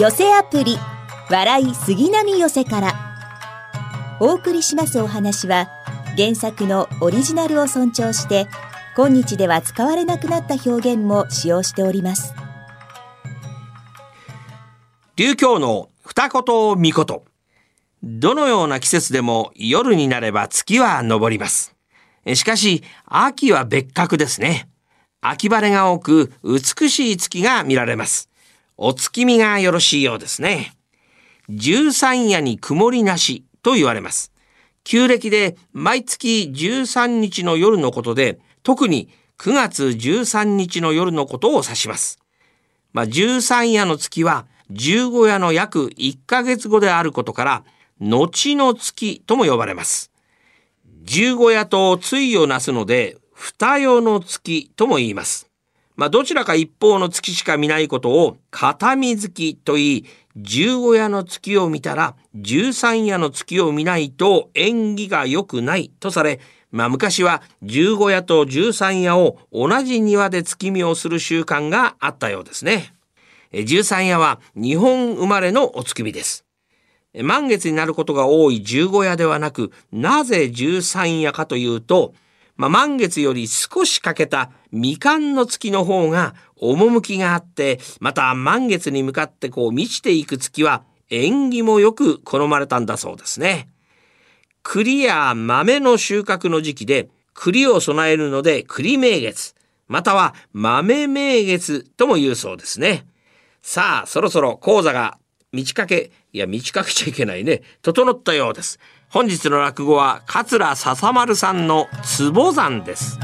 寄せアプリ笑い杉並寄せから。お送りしますお話は原作のオリジナルを尊重して今日では使われなくなった表現も使用しております。流教の二言三言。どのような季節でも夜になれば月は昇ります。しかし秋は別格ですね。秋晴れが多く美しい月が見られます。お月見がよろしいようですね。十三夜に曇りなしと言われます。旧暦で毎月13日の夜のことで、特に9月13日の夜のことを指します。まあ、13夜の月は15夜の約1ヶ月後であることから、後の月とも呼ばれます。15夜と対をなすので、二夜の月とも言います。まあ、どちらか一方の月しか見ないことを片見月と言い、15夜の月を見たら13夜の月を見ないと縁起が良くないとされ、まあ、昔は15夜と13夜を同じ庭で月見をする習慣があったようですね。13夜は日本生まれのお月見です。満月になることが多い15夜ではなく、なぜ13夜かというと、まあ、満月より少し欠けた未完の月の方が趣があって、また満月に向かってこう満ちていく月は縁起もよく好まれたんだそうですね。栗や豆の収穫の時期で栗を備えるので栗名月、または豆名月とも言うそうですね。さあ、そろそろ講座が満ち欠け、いや、満ち欠けちゃいけないね。整ったようです。本日の落語は桂笹丸さんの壺山です。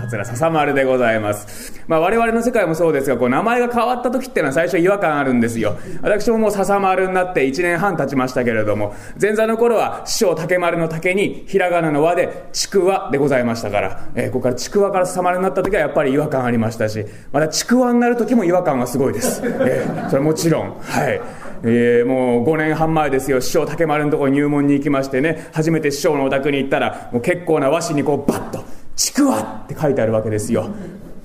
桂笹丸でございます。まあ我々の世界もそうですがこう名前が変わった時っていうのは最初違和感あるんですよ。私ももう笹丸になって1年半経ちましたけれども前座の頃は師匠竹丸の竹にひらがなの和でちくわでございましたから、えー、ここからちくわから笹丸になった時はやっぱり違和感ありましたしまたちくわになる時も違和感はすごいです、えー、それもちろん。はい。えー、もう5年半前ですよ。師匠竹丸のところに入門に行きましてね。初めて師匠のお宅に行ったらもう結構な和紙にこうバッと「ちくわ」って書いてあるわけですよ。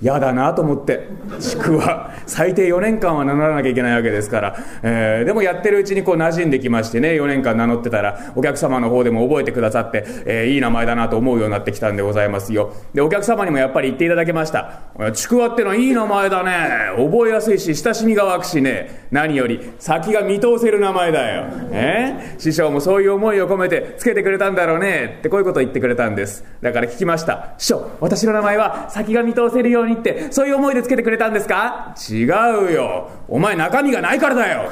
嫌だなと思って。ちくわ最低4年間は名乗らなきゃいけないわけですから、えー、でもやってるうちにこう馴染んできましてね4年間名乗ってたらお客様の方でも覚えてくださって、えー、いい名前だなと思うようになってきたんでございますよ。でお客様にもやっぱり言っていただけました。ちくわってのはいい名前だね。覚えやすいし親しみが湧くしね。何より先が見通せる名前だよ、えー、師匠もそういう思いを込めてつけてくれたんだろうね。ってこういうことを言ってくれたんです。だから聞きました。師匠私の名前は先が見通せるようにってそういう思いでつけてくれたんですか？違うよ。お前中身がないからだよ。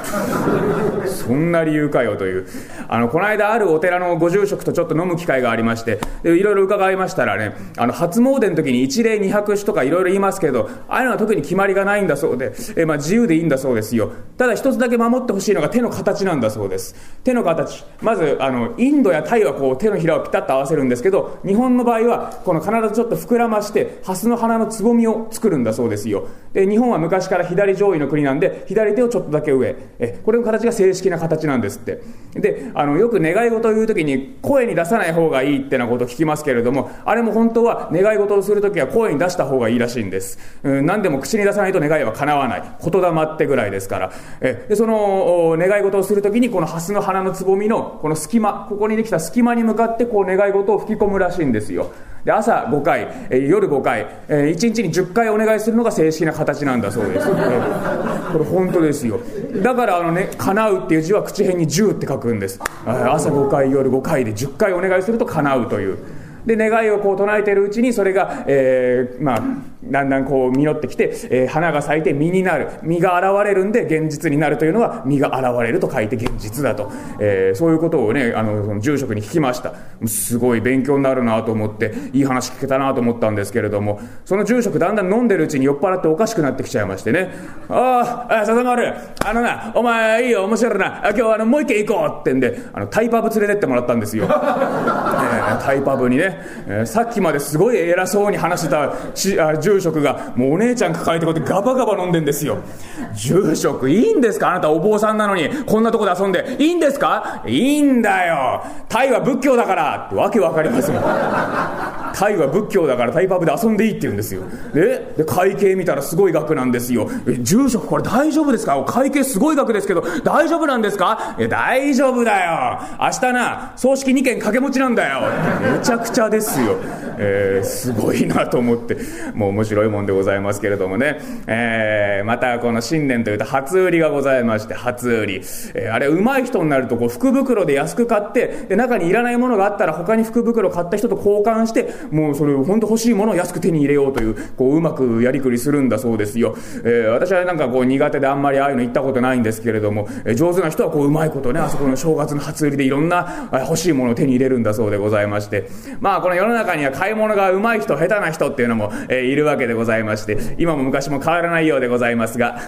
そんな理由かよという。あのこの間あるお寺のご住職とちょっと飲む機会がありましていろいろ伺いましたらねあの初詣の時に一礼二拍手とかいろいろ言いますけどああいうのは特に決まりがないんだそうでえ、まあ、自由でいいんだそうですよ。ただ一つだけ守ってほしいのが手の形なんだそうです。手の形。まずあのインドやタイはこう手のひらをピタッと合わせるんですけど日本の場合はこの必ずちょっと膨らまして蓮の花のつぼみをを作るんだそうですよ。で日本は昔から左上位の国なんで左手をちょっとだけ上。えこれの形が正式な形なんですって。であのよく願い事を言う時に声に出さない方がいいってなことを聞きますけれどもあれも本当は願い事をする時は声に出した方がいいらしいんです、うん、何でも口に出さないと願いは叶わない。言霊ってぐらいですから。えでその願い事をする時にこの蓮の花のつぼみのこの隙間ここにできた隙間に向かってこう願い事を吹き込むらしいんですよ。で朝5回、えー、夜5回、えー、1日に10回お願いするのが正式な形なんだそうです、えー、これ本当ですよ。だからあのね「叶う」っていう字は口辺に「10」って書くんです。朝5回夜5回で10回お願いすると叶うという。で願いをこう唱えているうちにそれが、えー、まあだんだんこう実ってきて、えー、花が咲いて実になる。実が現れるんで現実になるというのは実が現れると書いて現実だと、えー、そういうことをねあのその住職に聞きました。すごい勉強になるなと思っていい話聞けたなと思ったんですけれども。その住職だんだん飲んでるうちに酔っ払っておかしくなってきちゃいましてね。ああ笹丸あのなお前いいよ面白いな。今日あのもう一軒行こうってんであのタイパブ連れてってもらったんですよ、えー、タイパブにね、えー、さっきまですごい偉そうに話してたしあ住住職がもうお姉ちゃん抱えてこうやってガバガバ飲んでんですよ住職いいんですか？あなたお坊さんなのにこんなとこで遊んでいいんですか？いいんだよタイは仏教だからってわけわかりますもんタイは仏教だからタイパブで遊んでいいって言うんですよ。で、で会計見たらすごい額なんですよ。住職これ大丈夫ですか？会計すごい額ですけど、大丈夫なんですか？え、大丈夫だよ。明日な、葬式2件掛け持ちなんだよ。めちゃくちゃですよ。えー、すごいなと思って、もう面白いもんでございますけれどもね。えー、またこの新年というと初売りがございまして、初売り。えー、あれ、上手い人になるとこう福袋で安く買って、で、中にいらないものがあったら他に福袋買った人と交換して、もうそれを本当欲しいものを安く手に入れようという、こう、うまくやりくりするんだそうですよ。えー、私はなんかこう苦手であんまりああいうの行ったことないんですけれども、えー、上手な人はこう、うまいことね、あそこの正月の初売りでいろんな欲しいものを手に入れるんだそうでございまして、まあこの世の中には買い物がうまい人、下手な人っていうのも、えー、いるわけでございまして、今も昔も変わらないようでございますが、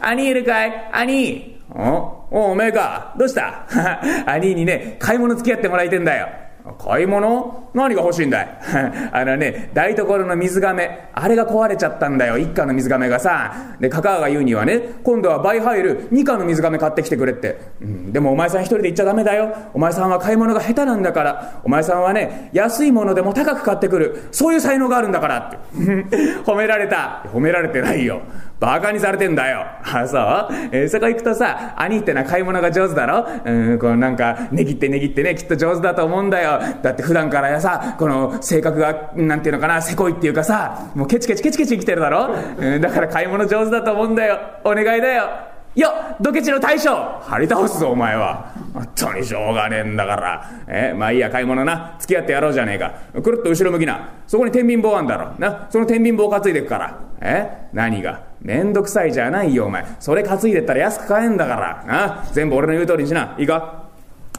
兄いるかい？兄お？お、おめえか？どうした？兄にね、買い物付き合ってもらいてんだよ。買い物？何が欲しいんだい？あのね、台所の水亀、あれが壊れちゃったんだよ。一家の水亀がさ。で、カカアが言うにはね、今度は倍入る二家の水亀買ってきてくれって。うん、でもお前さん一人で行っちゃダメだよ。お前さんは買い物が下手なんだから。お前さんはね、安いものでも高く買ってくる。そういう才能があるんだからって。褒められた。褒められてないよ。バカにされてんだよ。あ、そう、えー、そこ行くとさ、兄ってな買い物が上手だろ？うん、このなんか、ねぎってねぎってね、きっと上手だと思うんだよ。だって普段からやさ、この性格が、なんていうのかな、せこいっていうかさ、もうケチケチケチケチ生きてるだろ？うん、だから買い物上手だと思うんだよ。お願いだよ。よドケチの大将。張り倒すぞお前は。本当にしょうがねえんだから。えまあいいや買い物な。付き合ってやろうじゃねえか。くるっと後ろ向きな。そこに天秤棒あんだろ。なその天秤棒担いでくから。え何が？めんどくさいじゃないよお前。それ担いでったら安く買えんだから。な全部俺の言う通りにしな。いいか？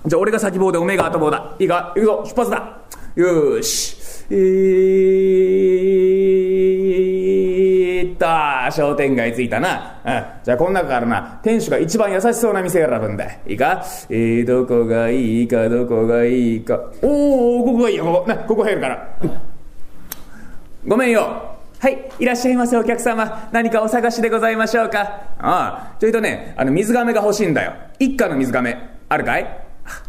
じゃあ俺が先棒でおめえが後棒だ。いいか？行くぞ。出発だ。よし。えーっと商店街着いたな、うん、じゃあこの中からな。店主が一番優しそうな店選ぶんだ。いいか？えー、どこがいいかどこがいいか。おおここがいいよ。ここ。なここ入るから、ごめんよ。はい、いらっしゃいませお客様。何かお探しでございましょうか？ああ、ちょいとね、あの、水亀が欲しいんだよ。一家の水亀。あるかい？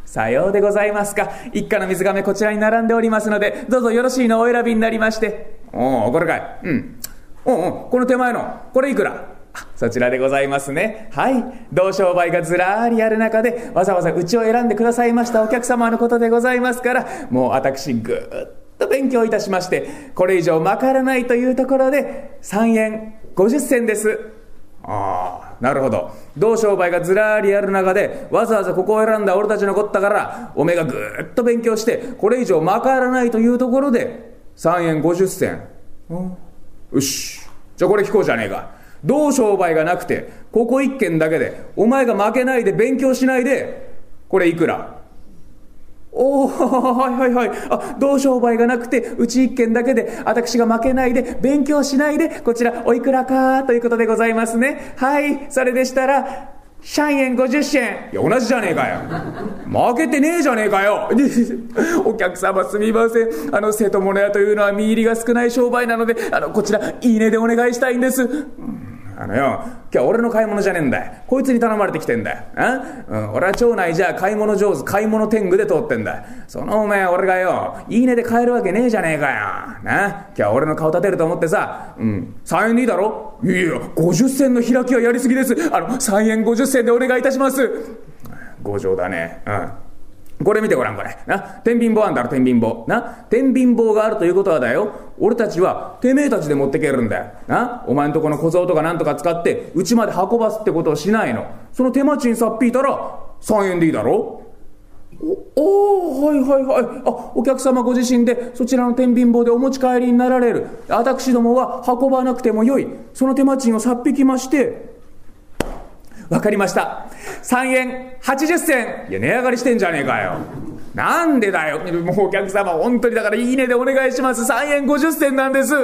さようでございますか。一家の水亀こちらに並んでおりますので、どうぞよろしいのお選びになりまして。おお、これかい。うん。おお、この手前の、これいくらそちらでございますね。はい。同商売がずらーりある中で、わざわざうちを選んでくださいましたお客様のことでございますから、もう私ぐーっと勉強いたしまして、これ以上まからないというところで、3円50銭です。ああ。なるほど。同商売がずらーりある中で、わざわざここを選んだ俺たちのこったから、おめえがぐーっと勉強して、これ以上まからないというところで、3円50銭。よし。じゃあこれ聞こうじゃねえか。同商売がなくて、ここ一軒だけで、お前が負けないで勉強しないで、これいくら？おおはいはいはい。あ、同商売がなくて、うち一軒だけで、私が負けないで、勉強しないで、こちらおいくらかということでございますね。はい、それでしたら、3円50銭。いや、同じじゃねえかよ。負けてねえじゃねえかよ。お客様すみません。あの、瀬戸物屋というのは身入りが少ない商売なので、あの、こちら、いいねでお願いしたいんです。あのよ、今日は俺の買い物じゃねえんだよ。こいつに頼まれてきてんだよ。うん、俺は町内じゃ買い物上手、買い物天狗で通ってんだよ。そのお前俺がよ、いいねで買えるわけねえじゃねえかよ。な？今日は俺の顔立てると思ってさ、うん、3円でいいだろ？いやいや、50銭の開きはやりすぎです。あの、3円50銭でお願いいたします。強情だね。うん。これ見てごらん、これ。な？天秤棒あんだろ、天秤棒。な？天秤棒があるということはだよ。俺たちは、てめえたちで持ってけるんだよ。な？お前んとこの小僧とかなんとか使って、うちまで運ばすってことをしないの。その手間賃さっぴいたら、3円でいいだろお、おはいはいはい。あ、お客様ご自身で、そちらの天秤棒でお持ち帰りになられる。私どもは運ばなくてもよい。その手間賃をさっぴきまして、わかりました。3円80銭。いや、値上がりしてんじゃねえかよ。なんでだよ。もうお客様、本当にだからいいねでお願いします。3円50銭なんです。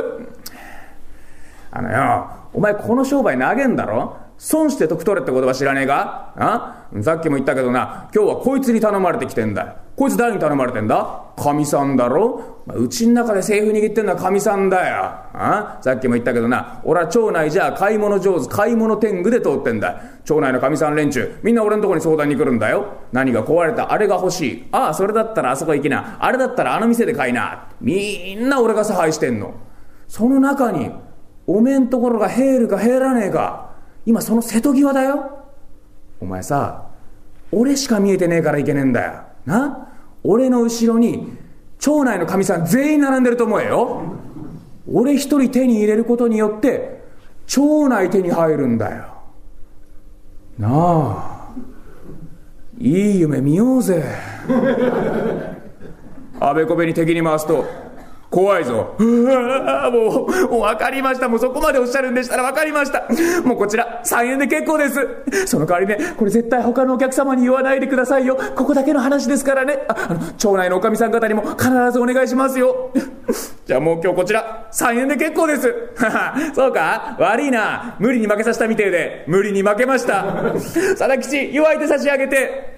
あのよ、お前この商売投げんだろ？損して得取れって言葉知らねえか？あ？さっきも言ったけどな、今日はこいつに頼まれてきてんだよ。こいつ誰に頼まれてんだ？かみさんだろ？うちん中で財布握ってんのはかみさんだよ。あ？さっきも言ったけどな、俺は町内じゃ買い物上手、買い物天狗で通ってんだ。町内のかみさん連中、みんな俺のとこに相談に来るんだよ。何が壊れた、あれが欲しい。ああ、それだったらあそこ行きな。あれだったらあの店で買いな。みんな俺が差配してんの。その中に、おめんところが入るか入らねえか。今その瀬戸際だよ。お前さ、俺しか見えてねえからいけねえんだよ。な？俺の後ろに町内のかみさん全員並んでると思えよ。俺一人手に入れることによって町内手に入るんだよ。なあ。いい夢見ようぜ。あべこべに敵に回すと怖いぞ。うわもう、もう分かりました。もうそこまでおっしゃるんでしたら分かりました。もうこちら、3円で結構です。その代わりね、これ絶対他のお客様に言わないでくださいよ。ここだけの話ですからね。あ、あの、町内のおかみさん方にも必ずお願いしますよ。じゃあもう今日こちら、3円で結構です。そうか？悪いな。無理に負けさせたみてえで、無理に負けました。佐々吉、弱い手差し上げて、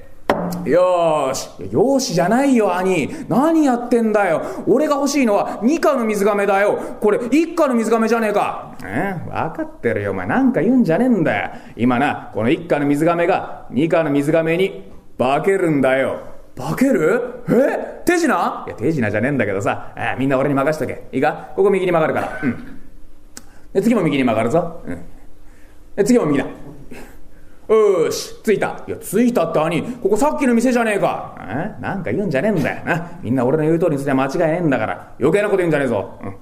よーし。よーしじゃないよ、兄。何やってんだよ。俺が欲しいのは二課の水亀だよ。これ一課の水亀じゃねえか。え？分かってるよ、お前。なんか言うんじゃねえんだよ。今な、この一課の水亀が二課の水亀に化けるんだよ。化ける？え？手品？いや、手品じゃねえんだけどさ。えみんな俺に任しとけ。いいか？ここ右に曲がるから。うん。で、次も右に曲がるぞ。うん。で、次も右だ。よし、着いた。いや、着いたって兄、ここさっきの店じゃねえか。え？なんか言うんじゃねえんだよな。みんな俺の言う通りにすりゃ間違いねえんだから。余計なこと言うんじゃねえぞ。うん。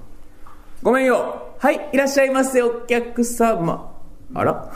ごめんよ。はい、いらっしゃいませ、お客様。あら？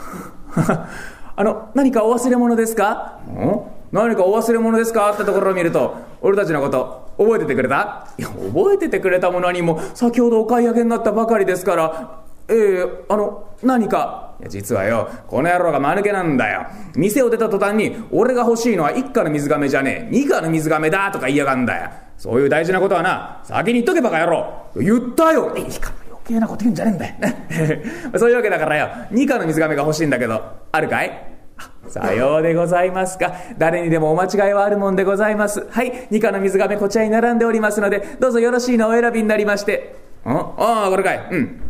あの、何かお忘れ物ですか？ん？何かお忘れ物ですか？ってところを見ると、俺たちのこと、覚えててくれた？いや、覚えててくれたも何も、先ほどお買い上げになったばかりですから、ええー、あの、何か。いや実はよこの野郎が間抜けなんだよ。店を出た途端に俺が欲しいのは一家の水亀じゃねえ。二家の水亀だとか言いやがんだよ。そういう大事なことはな先に言っとけばか野郎。言ったよ。いいか余計なこと言うんじゃねえんだよ。そういうわけだからよ。二家の水亀が欲しいんだけど。あるかい？さようでございますか。誰にでもお間違いはあるもんでございます。はい、二課の水亀こちらに並んでおりますので、どうぞよろしいのお選びになりまして。ん？ああ、これかい。うん。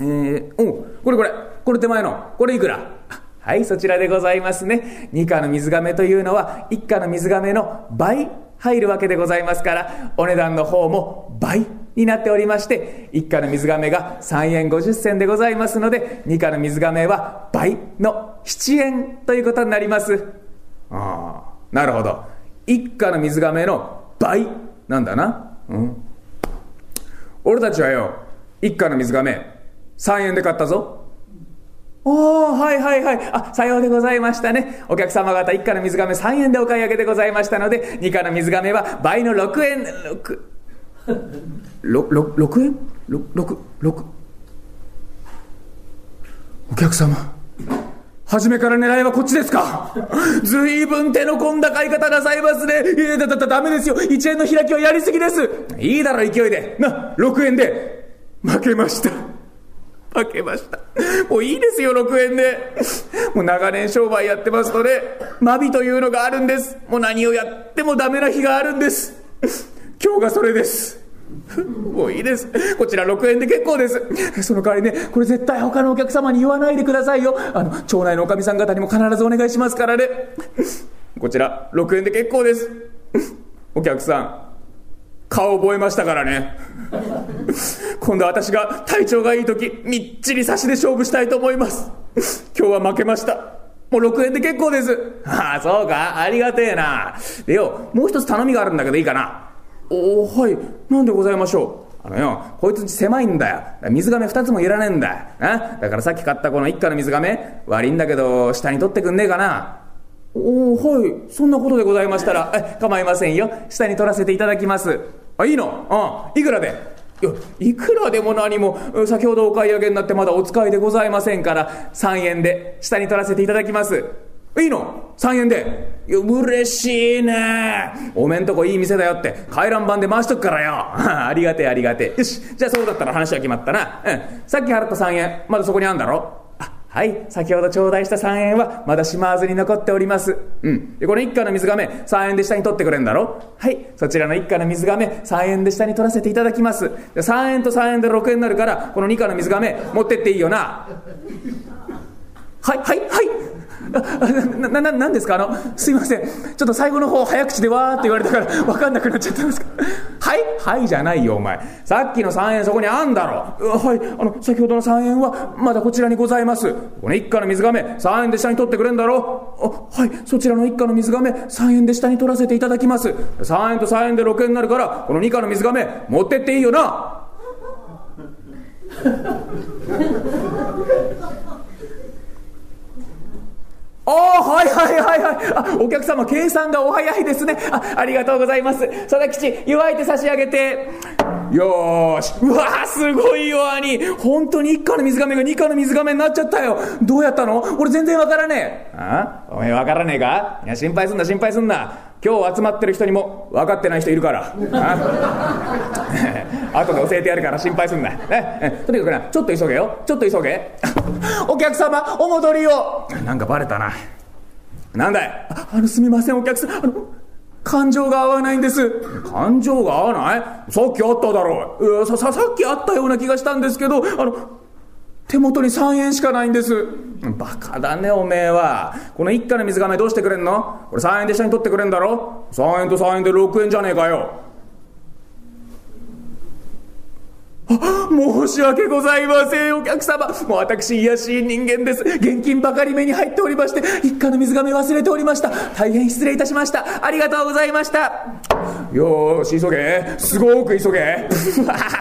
えー、おこれこれ。これ手前の、これいくら？はい、そちらでございますね。二課の水亀というのは、一課の水亀の倍入るわけでございますから、お値段の方も倍になっておりまして、一課の水亀が3円50銭でございますので、二課の水亀は倍の7円ということになります。ああ、なるほど。一課の水亀の倍なんだな。うん。俺たちはよ、一課の水亀3円で買ったぞ。おー、はいはいはい。あ、さようでございましたね。お客様方、一家の水亀3円でお買い上げでございましたので、二家の水亀は倍の6円、6、6, 6円 ?6、6、6。お客様。初めから狙いはこっちですか？ずいぶん手の込んだ買い方なさいますね。いや、だ、だ、だめですよ。1円の開きはやりすぎです。いいだろ、勢いで。な、6円で。負けました。負けました。もういいですよ、6円で。もう長年商売やってますとね、マビというのがあるんです。もう何をやってもダメな日があるんです。今日がそれです。もういいです。こちら6円で結構です。その代わりね、これ絶対他のお客様に言わないでくださいよ。あの、町内のおかみさん方にも必ずお願いしますからね。こちら6円で結構です。お客さん、顔覚えましたからね。今度私が体調がいい時、みっちり差しで勝負したいと思います。今日は負けました。もう6円で結構です。ああ、そうかありがてえな。でよ、もう一つ頼みがあるんだけどいいかな。おお、はい。なんでございましょう。あのよ、こいつ狭いんだよ。水亀二つもいらねえんだよ。な？だからさっき買ったこの一家の水亀、悪いんだけど、下に取ってくんねえかな。おおはいそんなことでございましたら構いませんよ下に取らせていただきますあいいの？うんいくらで？いやいくらでも何も先ほどお買い上げになってまだお使いでございませんから3円で下に取らせていただきますいいの ?3 円で。いや、嬉しいね。おめんとこいい店だよって、回覧板で回しとくからよ。ありがてえ、ありがてえ。よし、じゃあそうだったら話は決まったな。うん。さっき払った3円、まだそこにあんだろ？はい、先ほど頂戴した3円はまだしまわずに残っております。うん。で、この一家の水亀、3円で下に取ってくれんだろ？はい、そちらの一家の水亀、3円で下に取らせていただきます。で3円と3円で6円になるから、この2家の水亀、持ってっていいよな？はい、はい、はい。な、な、な、んですか？あの、すいません。ちょっと最後の方早口でわーって言われたから分かんなくなっちゃったんですかはい？はいじゃないよ、お前。さっきの3円そこにあんだろ。はい、あの、先ほどの3円はまだこちらにございます。この一家の水亀、3円で下に取ってくれんだろ。あ、はい、そちらの一家の水亀、3円で下に取らせていただきます。3円と3円で6円になるから、この2家の水亀、持ってっていいよな。ああ、はいはいはいはい。あ、お客様、計算がお早いですね。あ、ありがとうございます。佐々吉、祝いて差し上げて。よーし。うわー、すごいよ、兄。本当に一家の水亀が二家の水亀になっちゃったよ。どうやったの？俺全然わからねえ。あ？お前わからねえか？いや、心配すんな、心配すんな。今日集まってる人にも分かってない人いるから。後で教えてやるから心配すんな。ね、とにかくな、ちょっと急げよ。ちょっと急げ。お客様、お戻りを。なんかバレたな。なんだいあの、すみません、お客さん。あの、感情が合わないんです。感情が合わない？さっきあっただろう。さ、さ、っきあったような気がしたんですけど、あの、手元に3円しかないんです。バカだね、おめえは。この一家の水亀どうしてくれんの？これ3円で下に取ってくれんだろ ?3 円と3円で6円じゃねえかよ。申し訳ございません、お客様。もう私、癒しい人間です。現金ばかり目に入っておりまして、一家の水亀忘れておりました。大変失礼いたしました。ありがとうございました。よーし、急げ。すごく急げ。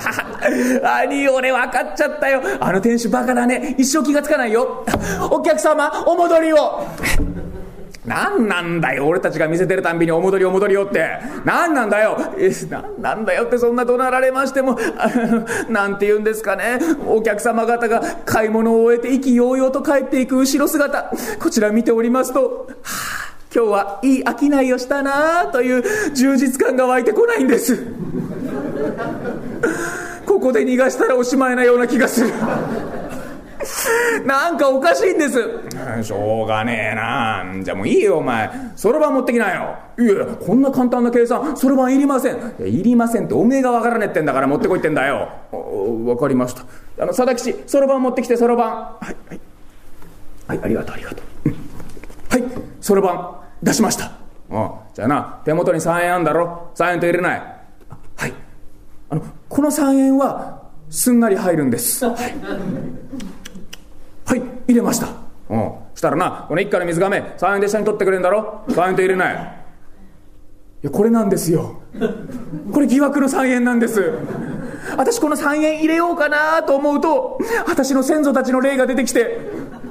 兄、俺分かっちゃったよ。あの店主バカだね。一生気がつかないよ。お客様、お戻りを。何なんだよ俺たちが見せてるたんびにお戻りお戻りよって。何なんだよ。え何なんだよってそんな怒鳴られましてもあの なんて言うんですかね。お客様方が買い物を終えて意気揚々と帰っていく後ろ姿。こちら見ておりますと、はあ、今日はいい商いをしたなあという充実感が湧いてこないんです。ここで逃がしたらおしまいなような気がする。なんかおかしいんです。しょうがねえな。じゃあもういいよ、お前。そろばん持ってきなよ。いやいや、こんな簡単な計算、そろばんいりません。い、りませんって、おめえがわからねえってんだから持ってこいってんだよ。わかりました。あの、佐々吉、そろばん持ってきて、そろばん。はい、はい。はい、ありがとう、ありがとう。はい、そろばん、出しました。うん。じゃあな、手元に3円あんだろ ?3 円と入れない。はい。あの、この3円は、すんなり入るんです。はい。はい、入れました。うん。したらな、この一家の水亀、3円で下に取ってくれんだろ ?3 円と入れない。いや、これなんですよ。これ疑惑の3円なんです。私この3円入れようかなと思うと、私の先祖たちの霊が出てきて、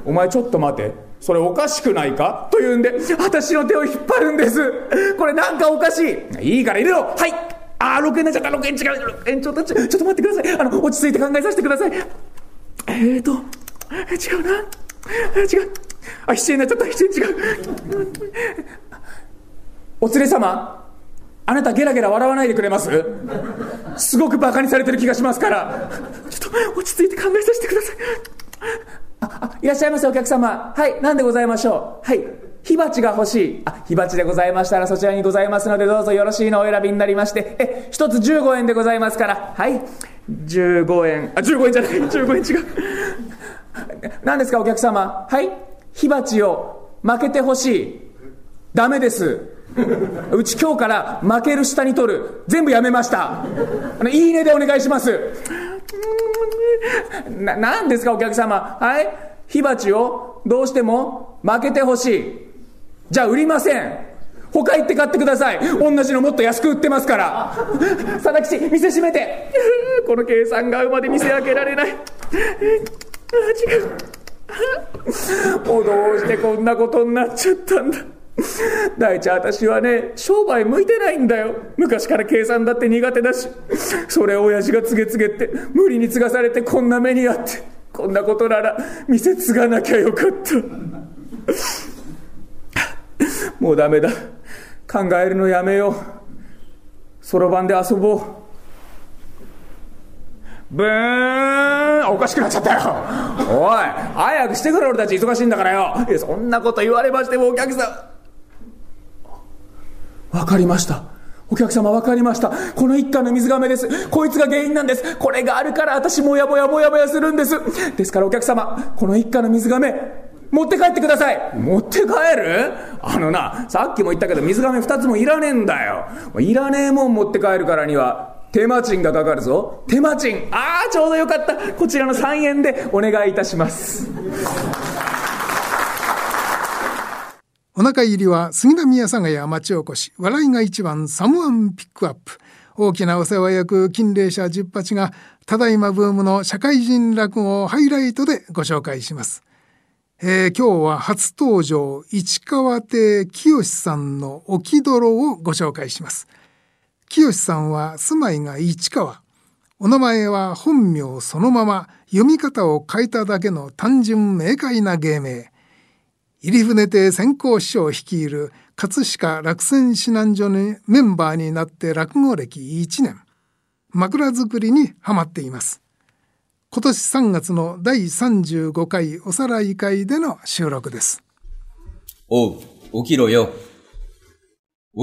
お前ちょっと待て。それおかしくないか？というんで、私の手を引っ張るんです。これなんかおかしい。いいから入れろはいあー、6円になっちゃった、6円違う。6円ちょっと、ちょちょっと待ってください。あの、落ち着いて考えさせてください。えーと、違うな。違う。あ、七円になっちゃった。七円違う。お連れ様、あなたゲラゲラ笑わないでくれます？すごく馬鹿にされてる気がしますから。ちょっと落ち着いて考えさせてください。あ、あ、いらっしゃいませお客様。はい、何でございましょう？はい。火鉢が欲しい。あ、火鉢でございましたらそちらにございますのでどうぞよろしいのお選びになりまして。え、一つ15円でございますから。はい。15円。あ、15円じゃない。15円違う。何ですかお客様？はい。火鉢を負けてほしい。ダメです。うち今日から負ける下に取る。全部やめました。あの、いいねでお願いします。な、何ですかお客様？はい。火鉢をどうしても負けてほしい。じゃあ売りません。他行って買ってください。同じのもっと安く売ってますから。佐々吉、店閉めて。この計算が合うまで店開けられない。違う。もうどうしてこんなことになっちゃったんだ。大ちゃん、私はね、商売向いてないんだよ。昔から計算だって苦手だし。それを親父が告げ告げって、無理に継がされてこんな目にあって。こんなことなら、店継がなきゃよかった。もうダメだ。考えるのやめよう。そろばんで遊ぼう。ブーン。おかしくなっちゃったよ。おい早くしてくれ俺たち。忙しいんだからよ。いやそんなこと言われましてもお客さん。わかりました。お客様わかりました。この一家の水亀です。こいつが原因なんです。これがあるから私もやもやもやもやするんです。ですからお客様この一家の水亀持って帰ってください。持って帰る？あのな、さっきも言ったけど水亀二つもいらねえんだよ。いらねえもん持って帰るからには、手間賃がかかるぞ。手間賃。ああ、ちょうどよかった。こちらの3円でお願いいたします。お腹入りは杉並阿佐ヶ谷町おこし笑いが一番サムワンピックアップ大きなお世話役金霊社十八がただいまブームの社会人落語をハイライトでご紹介します。えー、今日は初登場市川亭清さんの置き泥をご紹介します。清さんは住まいが市川。お名前は本名そのまま読み方を変えただけの単純明快な芸名。入船亭先行師匠率いる葛飾落選指南所にメンバーになって落語歴1年。枕作りにはまっています。今年3月の第35回おさらい会での収録です。おう、起きろよ。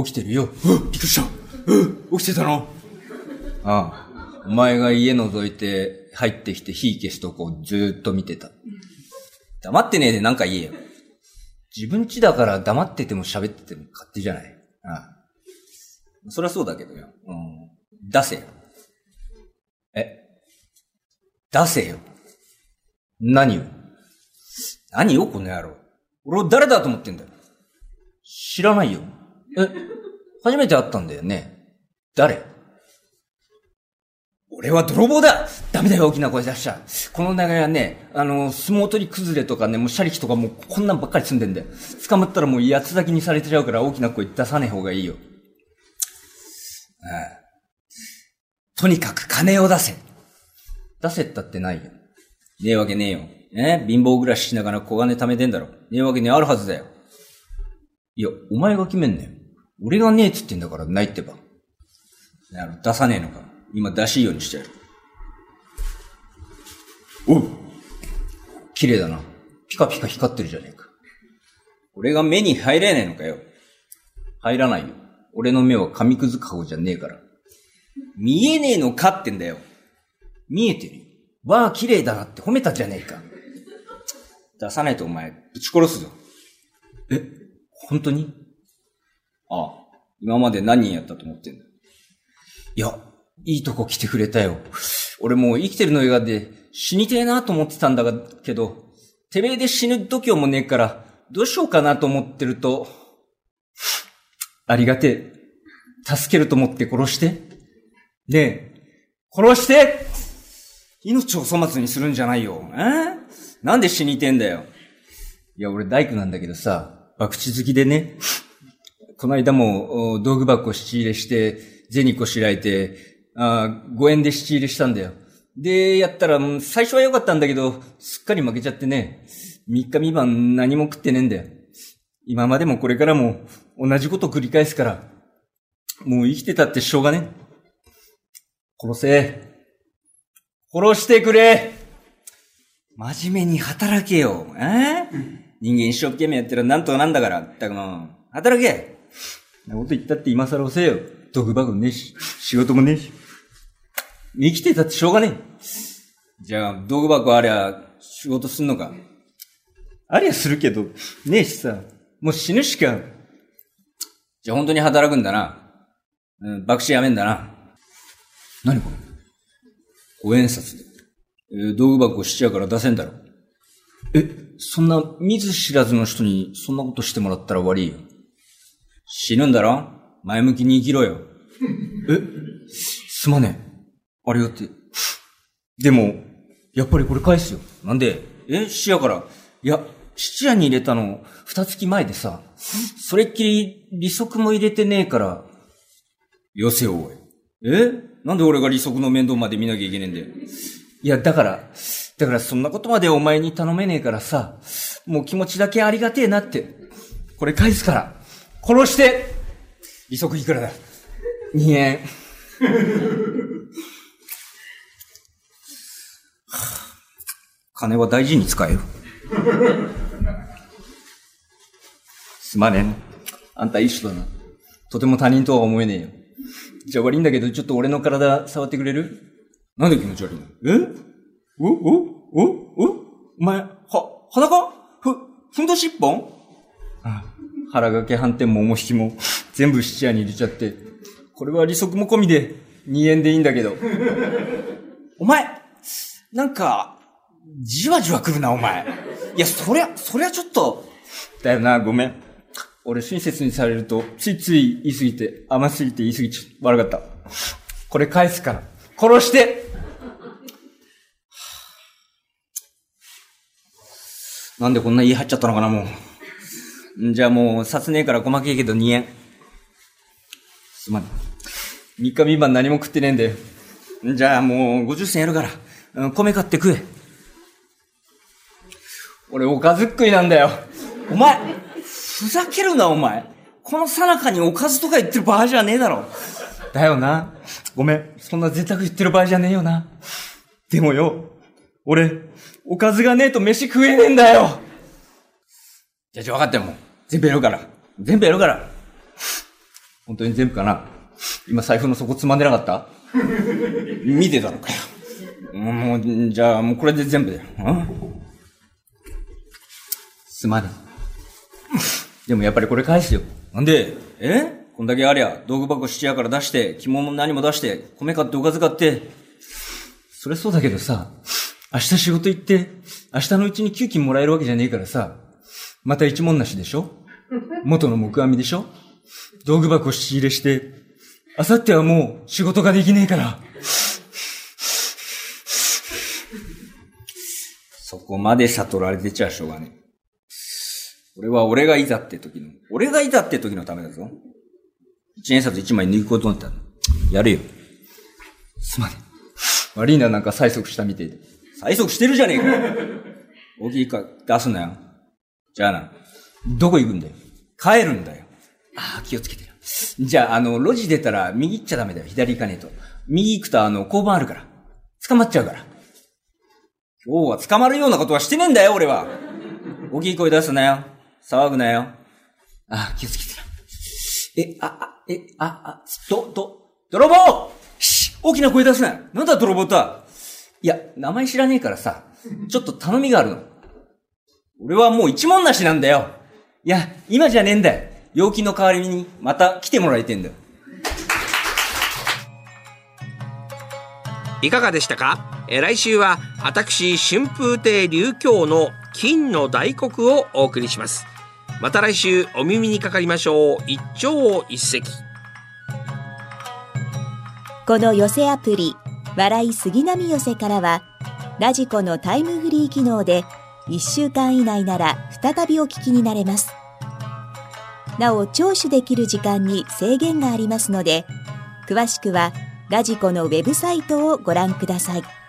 起きてるよ。びっくりした。起きてたの？ああ。お前が家覗いて入ってきて火消すとこずーっと見てた。黙ってねえでなんか言えよ。自分家だから黙ってても喋ってても勝手じゃない。ああ。そりゃそうだけどよ。うん。出せよ。え？出せよ。何を？何よ、この野郎。俺を誰だと思ってんだよ。知らないよ。え、初めて会ったんだよね。誰？俺は泥棒だダメだよ、大きな声出しちゃ。この長屋ね、あの、相撲取り崩れとかね、もうシャリキとかもうこんなんばっかり積んでんだよ。捕まったらもう八つ咲きにされてちゃうから大きな声出さねえ方がいいよ。ああとにかく金を出せ。出せったってないよ。ねえわけねえよ。え？貧乏暮らししながら小金貯めてんだろ。ねえわけねえあるはずだよ。いや、お前が決めんねよ。俺がねえっつってんだからないってば。出さねえのか。今出しいようにしてやる。おう綺麗だな。ピカピカ光ってるじゃねえか。俺が目に入れねえのかよ。入らないよ。俺の目は紙くずかごじゃねえから。見えねえのかってんだよ。見えてる。わあ、綺麗だなって褒めたじゃねえか。出さないとお前、ぶち殺すぞ。え、本当に？ああ、今まで何人やったと思ってんだ。いや、いいとこ来てくれたよ。俺もう生きてるの映画で死にてえなと思ってたんだけど、てめえで死ぬ度胸もねえから、どうしようかなと思ってると、ありがてえ。助けると思って殺して。ねえ、殺して命を粗末にするんじゃないよ。え？なんで死にてんだよ。いや、俺大工なんだけどさ、博打好きでね、この間も道具箱七入れして、銭こしらえて、あ5円で七入れしたんだよ。で、やったら、最初は良かったんだけど、すっかり負けちゃってね、3日三晩何も食ってねえんだよ。今までもこれからも同じこと繰り返すから、もう生きてたってしょうがねえ。殺せ。殺してくれ真面目に働けよ。え？人間一生懸命やってるなんとかなんだから。ったくもう、働けなこと言ったって今更押せよ。毒箱ねえし、仕事もねえし。生きてたってしょうがねえ。じゃあ、道具箱ありゃ、仕事すんのか。ありゃするけど、ねえしさ、もう死ぬしか。じゃあ本当に働くんだな。うん、爆死やめんだな。何これ？五円札で。えー、道具箱しちゃうから出せんだろ。え、そんな見ず知らずの人にそんなことしてもらったら悪いよ。死ぬんだろ？前向きに生きろよ。え、すまねえ。ありがてえ。でも、やっぱりこれ返すよ。なんで？え、質屋から？いや、質屋に入れたの、二月前でさ、それっきり利息も入れてねえから。よせよ、おい。え？なんで俺が利息の面倒まで見なきゃいけねえんだよ。いや、だから、だからそんなことまでお前に頼めねえからさ、もう気持ちだけありがてえなって。これ返すから、殺して利息いくらだ ?2 円。金は大事に使えよ。すまねえな。あんた一緒だな。とても他人とは思えねえよ。じゃあ悪いんだけど、ちょっと俺の体触ってくれる？なんで気持ち悪いの？え？お？お？お？お？お前、は、裸？ふ、ふんどし一本？あ腹掛け反転も重引きも全部質屋に入れちゃって、これは利息も込みで2円でいいんだけど。お前、なんか、じわじわ来るな、お前。いや、そりゃ、そりゃちょっと。だよな、ごめん。俺親切にされると、ついつい言い過ぎて、甘すぎて言い過ぎちゃ。悪かった。これ返すから。殺してなんでこんな言い張っちゃったのかな、もう。じゃあもう、札ねえから細けえけど2円。すまん。3日3晩何も食ってねえんだよ。じゃあもう50銭やるから、米買って食え。俺おかずっくいなんだよ。お前、ふざけるなお前。この最中におかずとか言ってる場合じゃねえだろ。だよな。ごめん。そんな贅沢言ってる場合じゃねえよな。でもよ、俺、おかずがねえと飯食えねえんだよ。じゃ分かったよ、もう。全部やるから。全部やるから。本当に全部かな今財布の底つまんでなかった？見てたのかよ。もう、じゃあ、もうこれで全部だよ。うん？すまねえ。でもやっぱりこれ返すよ。なんで？え？こんだけありゃ、道具箱質屋から出して、着物も何も出して、米買っておかず買って。それそうだけどさ、明日仕事行って、明日のうちに給金もらえるわけじゃねえからさ、また一文なしでしょ？元の木阿弥でしょ？道具箱仕入れして、あさってはもう仕事ができねえから。そこまで悟られてちゃしょうがねえ。俺は俺がいざって時の、俺がいざって時のためだぞ。一円札一枚抜くことになった。やるよ。すまねえ。悪いな、なんか催促したみてえで。催促してるじゃねえか。大きいか出すなよ。じゃあな。どこ行くんだよ？帰るんだよ。ああ、気をつけてよ。じゃあ、あの、路地出たら右行っちゃダメだよ。左行かねえと。右行くとあの、交番あるから。捕まっちゃうから。今日は捕まるようなことはしてねえんだよ、俺は。大きい声出すなよ。騒ぐなよ。ああ、気をつけてな。え、あ、あ、え、あ、あ、ど、ど、泥棒し大きな声出すなよ。なんだ泥棒とは？いや、名前知らねえからさ、ちょっと頼みがあるの。俺はもう一文なしなんだよ。いや、今じゃねえんだよ。陽気の代わりに、また来てもらいてんだよ。いかがでしたか？えー来週は私春風亭流京の金の大黒をお送りしますまた来週お耳にかかりましょう一朝一夕この寄せアプリ「笑い杉並寄せ」からはラジコのタイムフリー機能で1週間以内なら再びお聞きになれます。なお聴取できる時間に制限がありますので詳しくはラジコのウェブサイトをご覧ください。